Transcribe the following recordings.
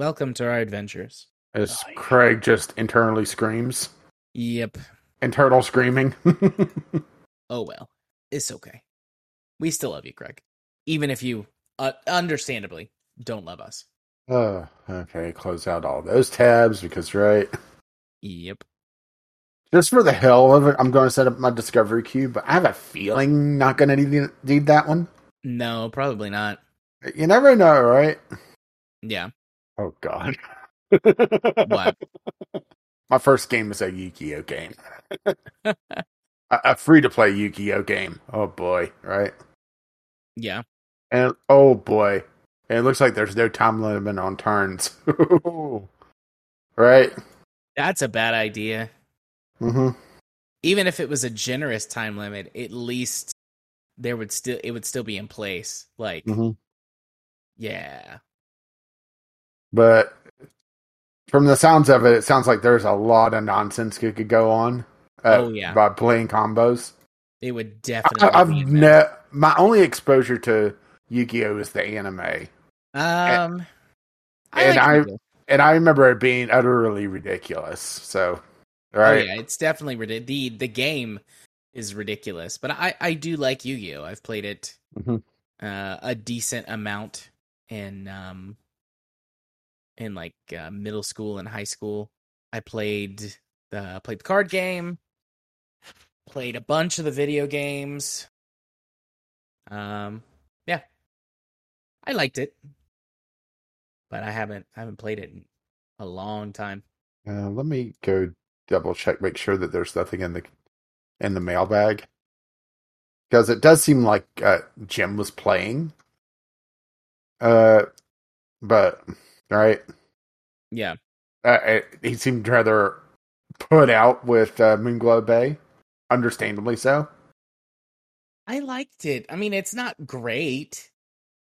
Welcome to our adventures. As Oh, yeah. Craig just internally screams. Yep. Internal screaming. Oh well. It's okay. We still love you, Craig. Even if you, uh, understandably, don't love us. oh, okay. Close out all those tabs because, right. Yep. Just for the hell of it, I'm going to set up my discovery queue, but I have a feeling not going to need, need that one. No, probably not. You never know, right? Yeah. Oh, God. What? My first game is a Yu-Gi-Oh game. a, a free-to-play Yu-Gi-Oh game. Oh, boy, right? Yeah. And, oh, boy. And it looks like there's no time limit on turns. right? That's a bad idea. Mm-hmm. Even if it was a generous time limit, at least there would still it would still be in place. Like, Mhm. yeah. But from the sounds of it, it sounds like there's a lot of nonsense that could go on. Uh, Oh, yeah. by playing combos. It would definitely I've be ne- my only exposure to Yu-Gi-Oh is the anime. Um and I- Yu-Gi-Oh! and I remember it being utterly ridiculous. So, right, Oh yeah, it's definitely ridiculous. The the game is ridiculous, but I I do like Yu-Gi-Oh. I've played it Mhm. uh, a decent amount in um in like uh, middle school and high school. I played the played the card game, played a bunch of the video games. Um, yeah, I liked it, but I haven't I haven't played it in a long time. Uh, let me go double check, make sure that there's nothing in the in the mailbag because it does seem like uh, Jim was playing. Uh, but right, Yeah, uh, it, he seemed rather put out with uh, Moonglow Bay, understandably so. I liked it. I mean, it's not great.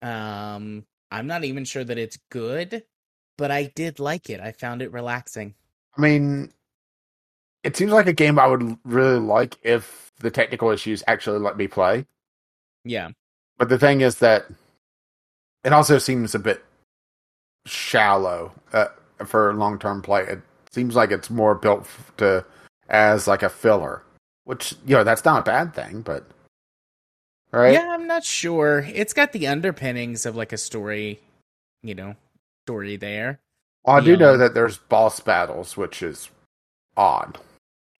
Um, I'm not even sure that it's good, but I did like it. I found it relaxing. I mean, it seems like a game I would really like if the technical issues actually let me play. Yeah. But the thing is that it also seems a bit shallow uh, for long term play. It seems like it's more built to as like a filler, which you know that's not a bad thing, but right? Yeah, I'm not sure. It's got the underpinnings of like a story, you know, story there. Well, I do know that there's boss battles, which is odd.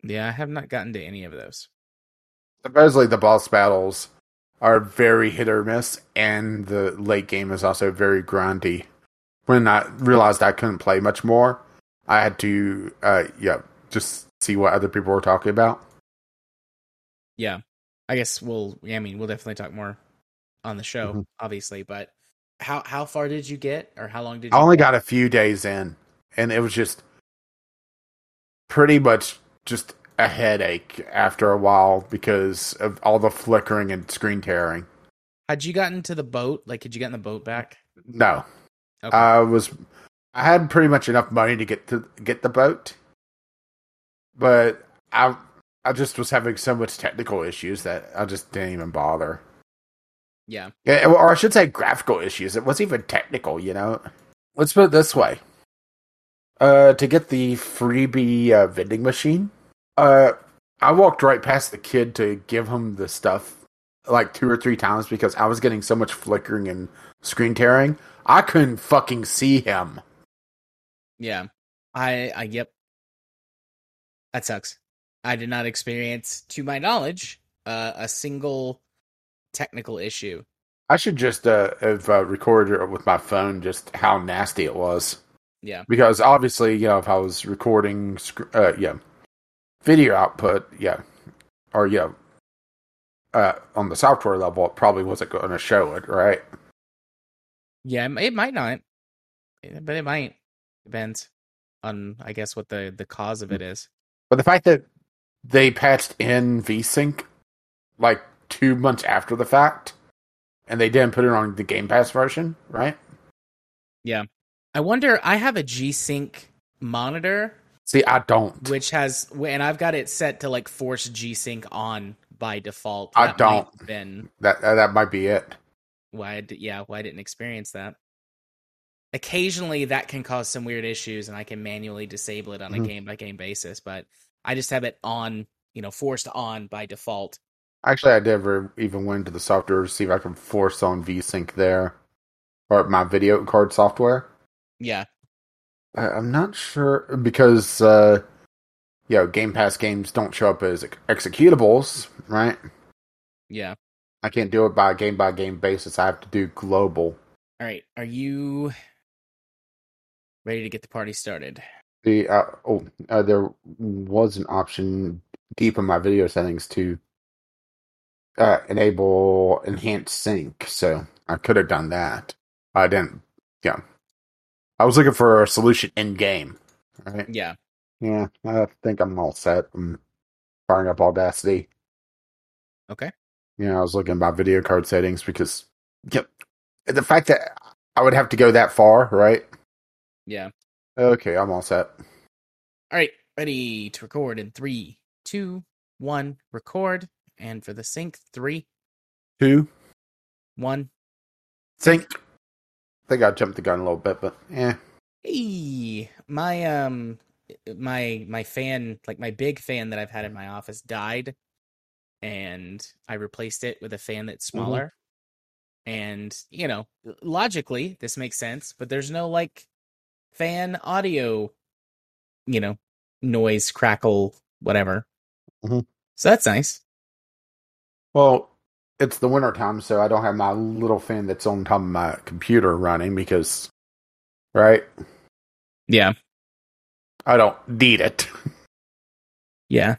Yeah, I have not gotten to any of those. Supposedly, the boss battles are very hit or miss, and the late game is also very grindy. When I realized I couldn't play much more, I had to, uh, yeah, just see what other people were talking about. Yeah. I guess we'll Yeah, I mean, we'll definitely talk more on the show, Mhm. obviously, but how how far did you get or how long did you I only get? got a few days in, and it was just pretty much just a headache after a while because of all the flickering and screen tearing. Had you gotten to the boat? Like had you gotten the boat back? No, Okay. I was I had pretty much enough money to get to get the boat, but I I just was having so much technical issues that I just didn't even bother. yeah. Yeah, or I should say graphical issues. It wasn't even technical, you know. Let's put it this way: uh, to get the freebie uh, vending machine, uh, I walked right past the kid to give him the stuff like two or three times because I was getting so much flickering and screen tearing. I couldn't fucking see him. Yeah. I I yep. That sucks. I did not experience to my knowledge uh, a single technical issue. I should just uh, have uh, recorded with my phone, just how nasty it was. Yeah. because obviously, you know, if I was recording, uh, yeah, video output, yeah, or yeah, uh, on the software level, it probably wasn't going to show it, right? Yeah, it, might not. But it might. Depends on I guess what the the cause of mm. it is. But the fact that they patched in VSync like two months after the fact, and they didn't put it on the Game Pass version, right? Yeah, I wonder I have a G-Sync monitor See, I don't. which has and I've got it set to like force G-Sync on by default. I That don't. Been That that might be it. Why I d- yeah, why I didn't experience that. occasionally that can cause some weird issues, and I can manually disable it on a Mhm. game by game basis. But I just have it on, you know, forced on by default. Actually, I never even went into the software to see if I could force on VSync there or my video card software. Yeah, I, I'm not sure because uh, you know Game Pass games don't show up as executables, right? yeah. I can't do it by game by game basis. I have to do global. All right, are you ready to get the party started? The uh, oh, uh, there was an option deep in my video settings to uh, enable enhanced sync, so I could have done that. I didn't. Yeah, I was looking for a solution in game. Right? Yeah. Yeah, I think I'm all set. I'm firing up Audacity. Okay. Yeah, I was looking at my video card settings because yep, the fact that I would have to go that far, right? Yeah. Okay, I'm all set. All right, ready to record in three, two, one, record. And for the sync, three, Two one. sync. I think I jumped the gun a little bit, but yeah. Hey, my um, my my fan, like my big fan that I've had in my office, died, and I replaced it with a fan that's smaller. And you know, logically, this makes sense, but there's no like fan audio, you know, noise, crackle, whatever. Mhm. So that's nice. Well, it's the winter time, so I don't have my little fan that's on top of my computer running because, right? Yeah, I don't need it. yeah.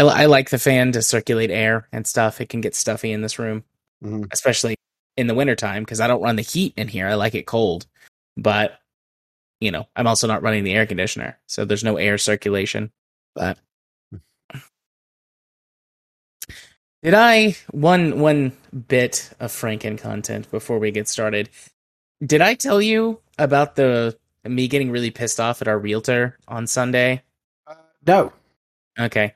I I like the fan to circulate air and stuff. It can get stuffy in this room. Mhm. especially in the wintertime because I don't run the heat in here. I like it cold. But, you know, I'm also not running the air conditioner. So there's no air circulation. But did I one one bit of Franken content before we get started? Did I tell you about the me getting really pissed off at our realtor on Sunday? Uh, no. Okay.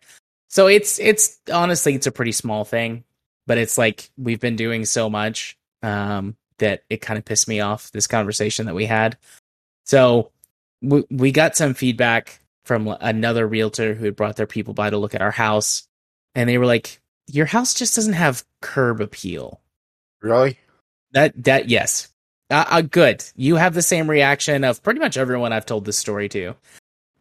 So it's it's honestly it's a pretty small thing, but it's like we've been doing so much um that it kind of pissed me off this conversation that we had. So we we got some feedback from another realtor who had brought their people by to look at our house and they were like your house just doesn't have curb appeal. Really? That that yes. Uh, uh, good. You have the same reaction of pretty much everyone I've told this story to.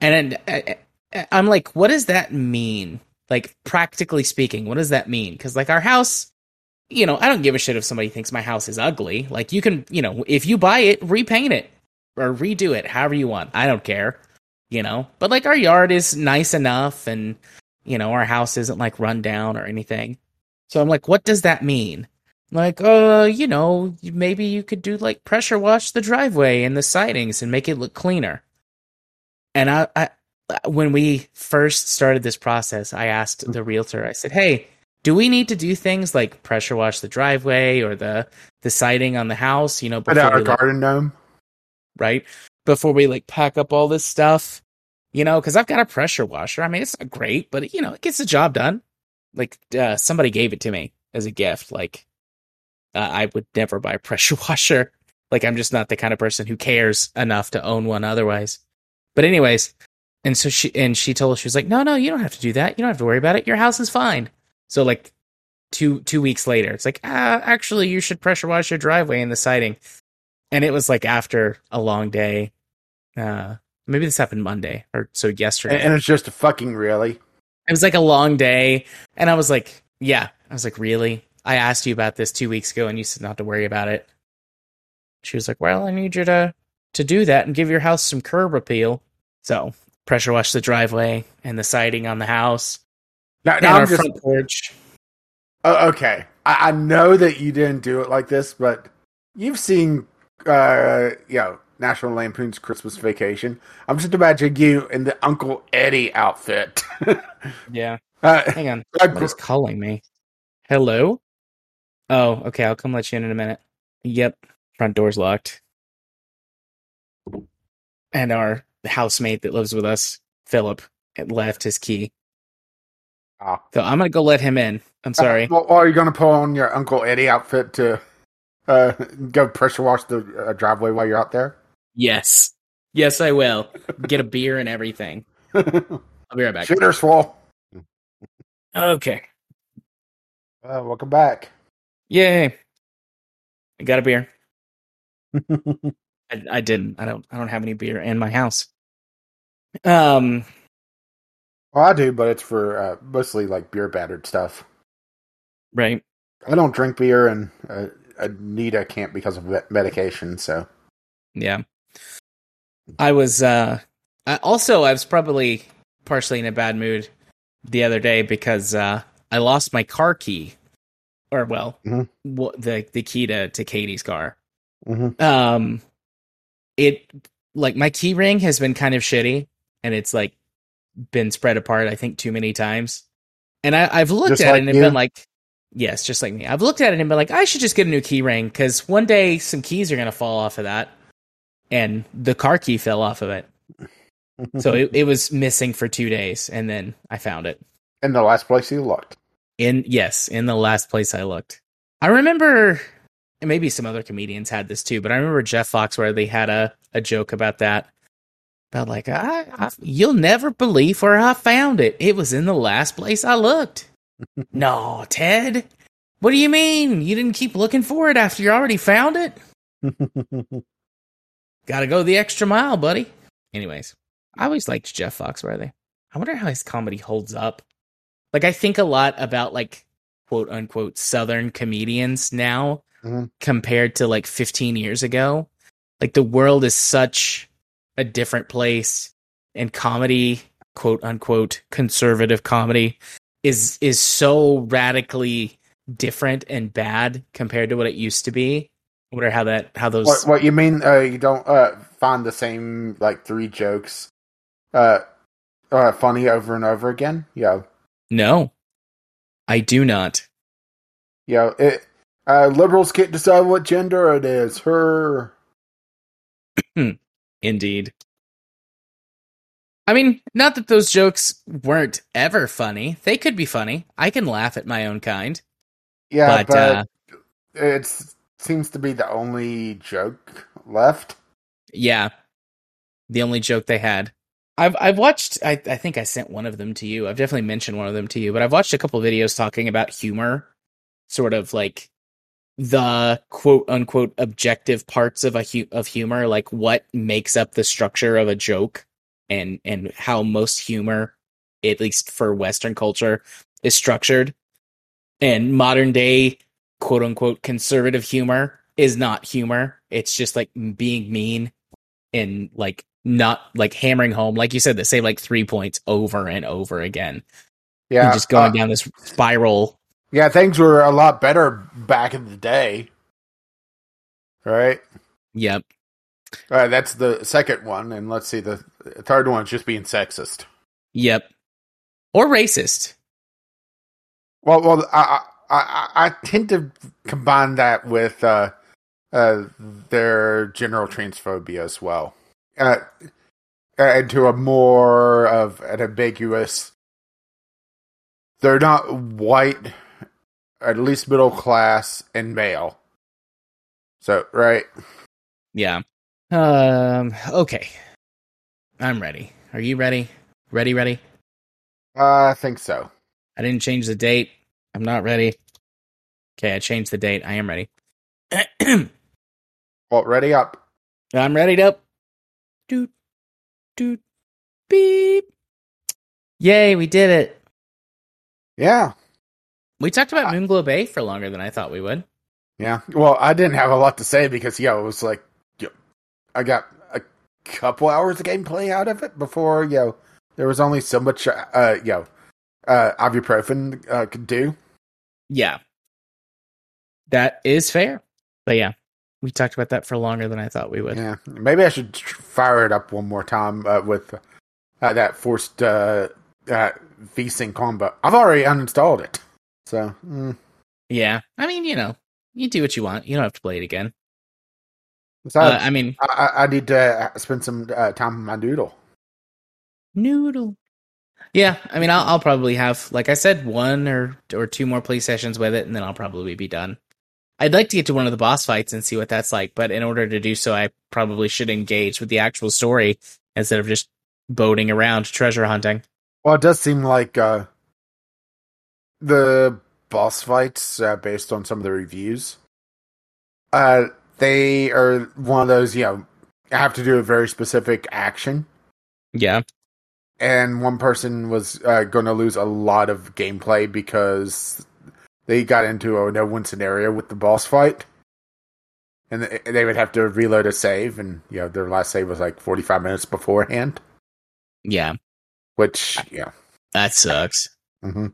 And then, uh, I'm like, what does that mean? Like practically speaking, what does that mean? Because like our house, you know, I don't give a shit if somebody thinks my house is ugly. Like you can, you know, if you buy it, repaint it or redo it however you want. I don't care, you know. But like our yard is nice enough, and you know our house isn't like run down or anything. So I'm like, what does that mean? Like, uh, you know, maybe you could do like pressure wash the driveway and the sidings and make it look cleaner. And I, I when we first started this process, I asked the realtor, I said, Hey, do we need to do things like pressure wash the driveway or the the siding on the house, you know, before like, garden gnome. right? Before we like pack up all this stuff, you know, because I've got a pressure washer. I mean, it's not great, but you know, it gets the job done. Like uh, somebody gave it to me as a gift. Like uh, I would never buy a pressure washer. Like I'm just not the kind of person who cares enough to own one otherwise. But anyways, and so she and she told us she was like, no, no, you don't have to do that. You don't have to worry about it. Your house is fine. So like two two weeks later, it's like, ah, actually, you should pressure wash your driveway and the siding. And it was like after a long day. Uh, maybe this happened Monday or so yesterday. And, and it's just a fucking really. It was like a long day, and I was like, "Yeah." I was like, "Really?" I asked you about this two weeks ago, and you said not to worry about it. She was like, "Well, I need you to to do that and give your house some curb appeal." So pressure wash the driveway and the siding on the house Now, now I'm just front porch. uh, okay. I, I know that you didn't do it like this, but you've seen, uh, you know, National Lampoon's Christmas Vacation. I'm just imagining you in the Uncle Eddie outfit. Yeah, uh, hang on, I somebody's calling me. Hello. Oh, okay. I'll come let you in in a minute. Yep, front door's locked. And our housemate that lives with us, Philip, left his key. Oh. So I'm gonna go let him in. I'm sorry. well, are you going to pull on your Uncle Eddie outfit to Uh, go pressure wash the uh, driveway while you're out there. Yes. Yes, I will. Get a beer and everything. I'll be right back. Shooter swole. Okay. Uh, welcome back. Yay. I got a beer. I, I didn't. I don't I don't have any beer in my house. Um well, I do, but it's for uh, mostly like beer battered stuff. right. I don't drink beer, and uh, Anita can't because of medication. So Yeah. I was uh I, also I was probably partially in a bad mood the other day because uh I lost my car key. Or well, Mhm. wha- the the key to to Katie's car. Mhm. Um it like my key ring has been kind of shitty and it's like been spread apart I think too many times. And I I've looked Just at like it and been like yes, just like me. I've looked at it and been like I should just get a new key ring cuz one day some keys are going to fall off of that and the car key fell off of it. So it, it was missing for 2 days and then I found it. in the last place you looked. In yes, in the last place I looked. I remember and maybe some other comedians had this too, but I remember Jeff Foxworthy had a, a joke about that. About like, I, I you'll never believe where I found it. It was in the last place I looked. no, Ted. What do you mean? You didn't keep looking for it after you already found it? Gotta go the extra mile, buddy. Anyways, I always liked Jeff Foxworthy. I wonder how his comedy holds up. Like, I think a lot about, like, quote unquote, Southern comedians now Mhm. compared to like 15 years ago. Like, the world is such a different place, and comedy, quote unquote, conservative comedy is is so radically different and bad compared to what it used to be. I wonder how that how those what, what you mean? Uh, you don't uh, find the same like three jokes uh, uh, funny over and over again? Yeah, No, I do not. yeah. It uh, liberals can't decide what gender it is. Her. Indeed. I mean, not that those jokes weren't ever funny. They could be funny. I can laugh at my own kind. Yeah, but, but, uh, it seems to be the only joke left. Yeah. The only joke they had. I've I've watched I, I think I sent one of them to you. I've definitely mentioned one of them to you, but I've watched a couple videos talking about humor, sort of like the quote unquote objective parts of a hu- of humor, like what makes up the structure of a joke and and how most humor, at least for western culture, is structured. And modern day quote unquote conservative humor is not humor. It's just like being mean and like not like hammering home, like you said, the same like three points over and over again. Yeah, and just going uh, down this spiral. Yeah, things were a lot better back in the day. Right? Yep. Uh, that's the second one, and let's see, the third one's just being sexist. Yep. Or racist. Well, well, I I, I, I tend to combine that with uh, uh, their general transphobia as well, uh, uh, into a more of an ambiguous. They're not white, at least middle class and male. So right, Yeah. Um okay. I'm ready. Are you ready? Ready, ready? uh, I think so. I didn't change the date. I'm not ready. Okay, I changed the date. I am ready. Well, ready up. I'm ready to doot doot beep. Yay, we did it. Yeah, We talked about Moonglow Bay for longer than I thought we would. yeah. Well, I didn't have a lot to say because yeah, it was like, yo, I got a couple hours of gameplay out of it before you know there was only so much uh you know uh ibuprofen uh, could do. Yeah. That is fair. But yeah, we talked about that for longer than I thought we would. Yeah, maybe I should fire it up one more time uh, with uh, that forced uh, uh, VSync combo. I've already uninstalled it, so mm. Yeah. I mean, you know, you do what you want. You don't have to play it again. Uh, I mean, I, I, I need to spend some uh, time with my noodle. noodle. Yeah, I mean, I'll, I'll probably have, like I said, one or or two more play sessions with it, and then I'll probably be done. I'd like to get to one of the boss fights and see what that's like, but in order to do so, I probably should engage with the actual story instead of just boating around treasure hunting. Well, it does seem like uh, the boss fights, uh, based on some of the reviews, uh, they are one of those, you know, have to do a very specific action. Yeah. And one person was uh, going to lose a lot of gameplay because they got into a no win scenario with the boss fight. And they would have to reload a save, and you know their last save was like forty five minutes beforehand. Yeah, which yeah, that sucks. Mm-hmm.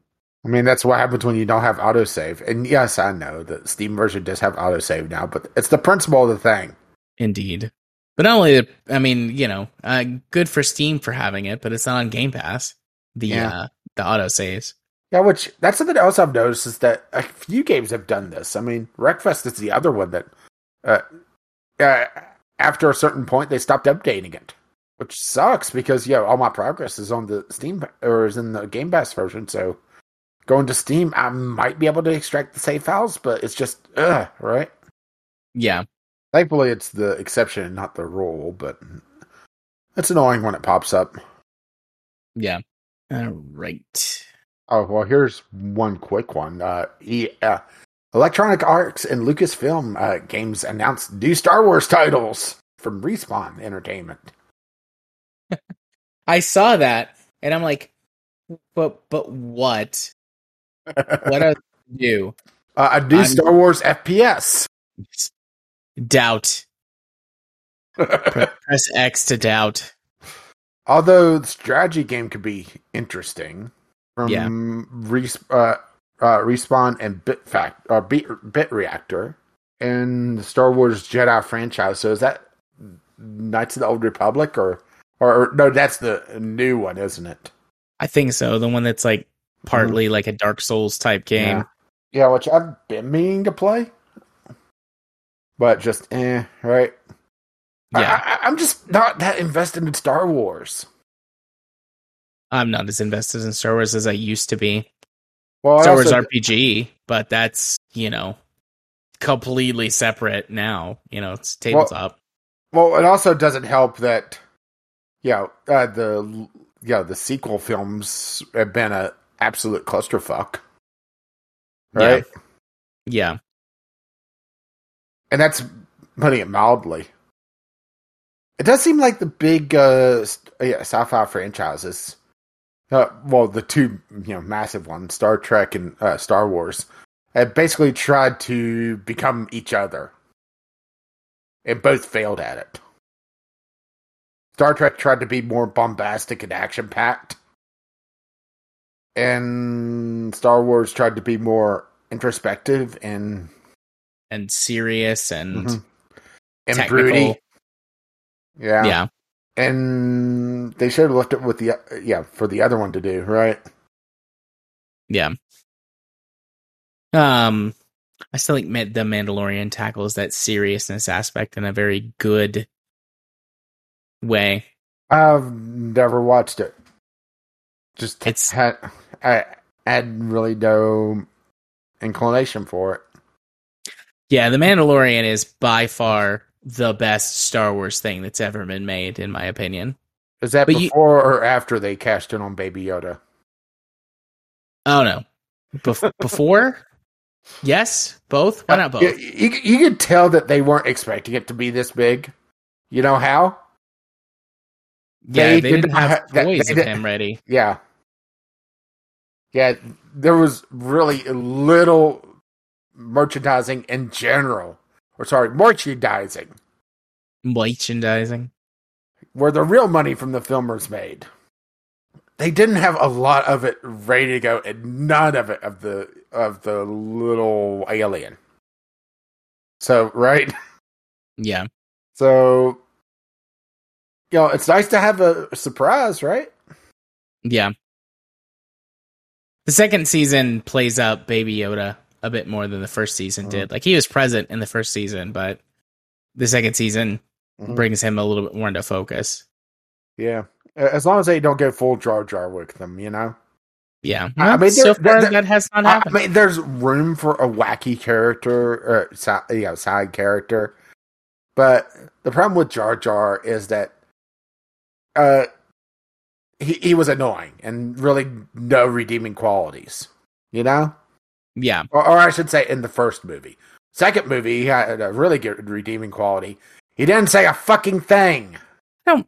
I mean, that's what happens when you don't have autosave. And yes, I know the Steam version does have autosave now, but it's the principle of the thing. Indeed. But not only, I mean, you know, uh, good for Steam for having it, but it's not on Game Pass. The yeah. uh, the autosaves. Yeah, which that's something else I've noticed is that a few games have done this. I mean, Wreckfest is the other one that, uh, uh, after a certain point, they stopped updating it, which sucks because yeah, all my progress is on the Steam or is in the Game Pass version. So going to Steam, I might be able to extract the save files, but it's just ugh, right? Yeah. Thankfully, it's the exception and not the rule, but it's annoying when it pops up. Yeah. All right. Oh well, here's one quick one. Uh, he, uh, Electronic Arts and Lucasfilm uh, Games announced new Star Wars titles from Respawn Entertainment. I saw that, and I'm like, but but what? What are new? Uh, a new I'm, Star Wars FPS. Doubt. Press X to doubt. Although the strategy game could be interesting from yeah. Res- uh, uh, Respawn and Bit Fact or uh, Bit, Bit Reactor and the Star Wars Jedi franchise. So is that Knights of the Old Republic or, or no? That's the new one, isn't it? I think so. The one that's like partly mm-hmm. like a Dark Souls type game. Yeah. yeah, which I've been meaning to play, but just eh, right? Yeah, I, am just not that invested in Star Wars. I'm not as invested in Star Wars as I used to be. Well, Star Wars RPG, but that's you know completely separate now. You know, it's tabletop. Well, well it also doesn't help that yeah, uh, the yeah the sequel films have been a absolute clusterfuck. Right? Yeah. yeah. And that's putting it mildly. It does seem like the big uh, yeah, sci-fi franchises, uh, well, the two you know massive ones, Star Trek and uh, Star Wars, have basically tried to become each other, and both failed at it. Star Trek tried to be more bombastic and action packed, and Star Wars tried to be more introspective and and serious and mm-hmm. and technical. broody. Yeah, yeah. And they should have left it with the yeah for the other one to do right. Yeah. Um, I still think the Mandalorian tackles that seriousness aspect in a very good way. I've never watched it. Just it's had I had really no inclination for it. Yeah, The Mandalorian is by far the best Star Wars thing that's ever been made, in my opinion. Is that but before you, or after they cashed in on Baby Yoda? Oh no, Bef- before. yes, both. Why uh, not both? You, you, you could tell that they weren't expecting it to be this big. You know how? Yeah, they, they didn't have toys of him ready. Yeah, yeah, there was really little merchandising in general, or sorry, merchandising. Merchandising. Where the real money from the film was made. They didn't have a lot of it ready to go, and none of it of the of the little alien. So right, yeah. So, you know, it's nice to have a surprise, right? Yeah. The second season plays out Baby Yoda a bit more than the first season mm-hmm. did. Like he was present in the first season, but the second season mm-hmm. brings him a little bit more into focus. Yeah, as long as they don't go full Jar Jar with them, you know. Yeah, I mean, so far that has not I mean, there's room for a wacky character, or si- you know, side character, but the problem with Jar Jar is that, uh, he he was annoying and really no redeeming qualities. You know, yeah, or, or I should say, in the first movie, second movie, he had a really good redeeming quality. He didn't say a fucking thing. I don't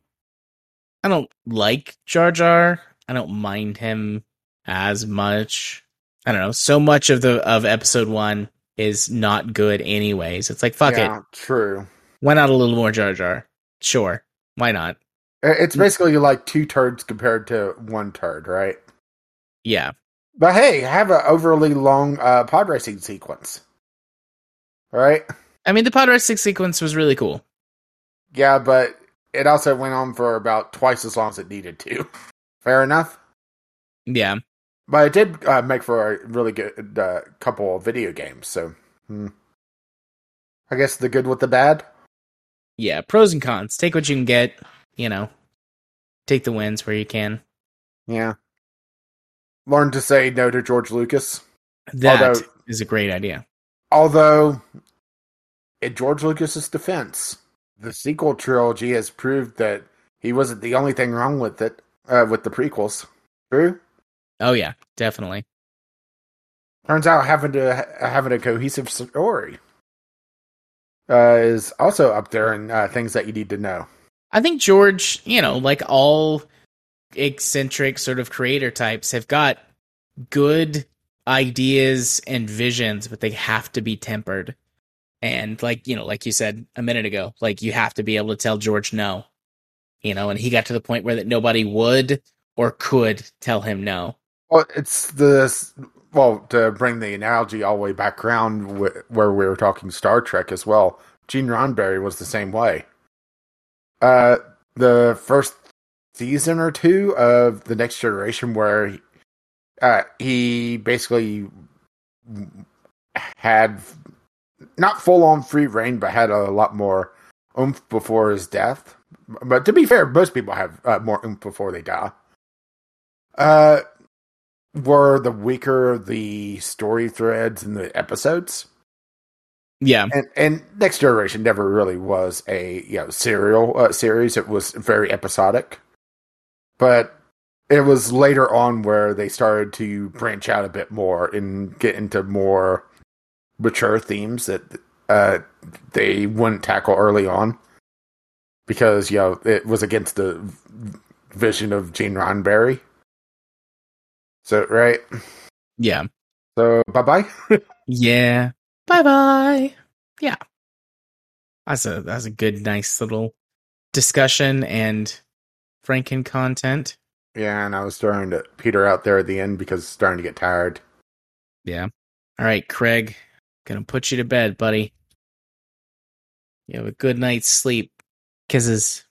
I don't like Jar Jar. I don't mind him as much. I don't know. So much of the of episode one is not good, anyways. It's like fuck it. true. Why not a little more Jar Jar? Sure, why not? It's basically like two turds compared to one turd, right? Yeah, But hey, have an overly long uh, pod racing sequence. Right? I mean the pod racing sequence was really cool. Yeah, but it also went on for about twice as long as it needed to. Fair enough. Yeah, But it did uh, make for a really good uh, couple of video games, so. Hmm. I guess the good with the bad? yeah. Pros and cons. Take what you can get. You know, take the wins where you can. Yeah. Learn to say no to George Lucas. That is Although- a great idea. Although, in George Lucas's defense, the sequel trilogy has proved that he wasn't the only thing wrong with it, uh, with the prequels. True? Oh yeah, definitely. Turns out having to having a cohesive story uh, is also up there in uh, things that you need to know. I think George, you know, like all eccentric sort of creator types, have got good ideas and visions, but they have to be tempered. And like, you know, like you said a minute ago, like you have to be able to tell George no. You know, and he got to the point where that nobody would or could tell him no. Well, it's this. Well, to bring the analogy all the way back around wh- where we were talking Star Trek as well, Gene Roddenberry was the same way. Uh, the first season or two of the Next Generation, where he, uh, he basically had not full on free reign, but had a lot more oomph before his death. But to be fair, most people have uh, more oomph before they die. Uh, were the weaker the story threads in the episodes, Yeah. and and Next Generation never really was a you know serial uh, series. It was very episodic, but it was later on where they started to branch out a bit more and get into more mature themes that uh, they wouldn't tackle early on because you know it was against the vision of Gene Roddenberry. So right, Yeah. so bye bye. Yeah. Bye bye. Yeah. That's a that's a good, nice little discussion and Franken content. Yeah, and I was starting to peter out there at the end because starting to get tired. Yeah. All right, Craig. Gonna put you to bed, buddy. You have a good night's sleep. Kisses.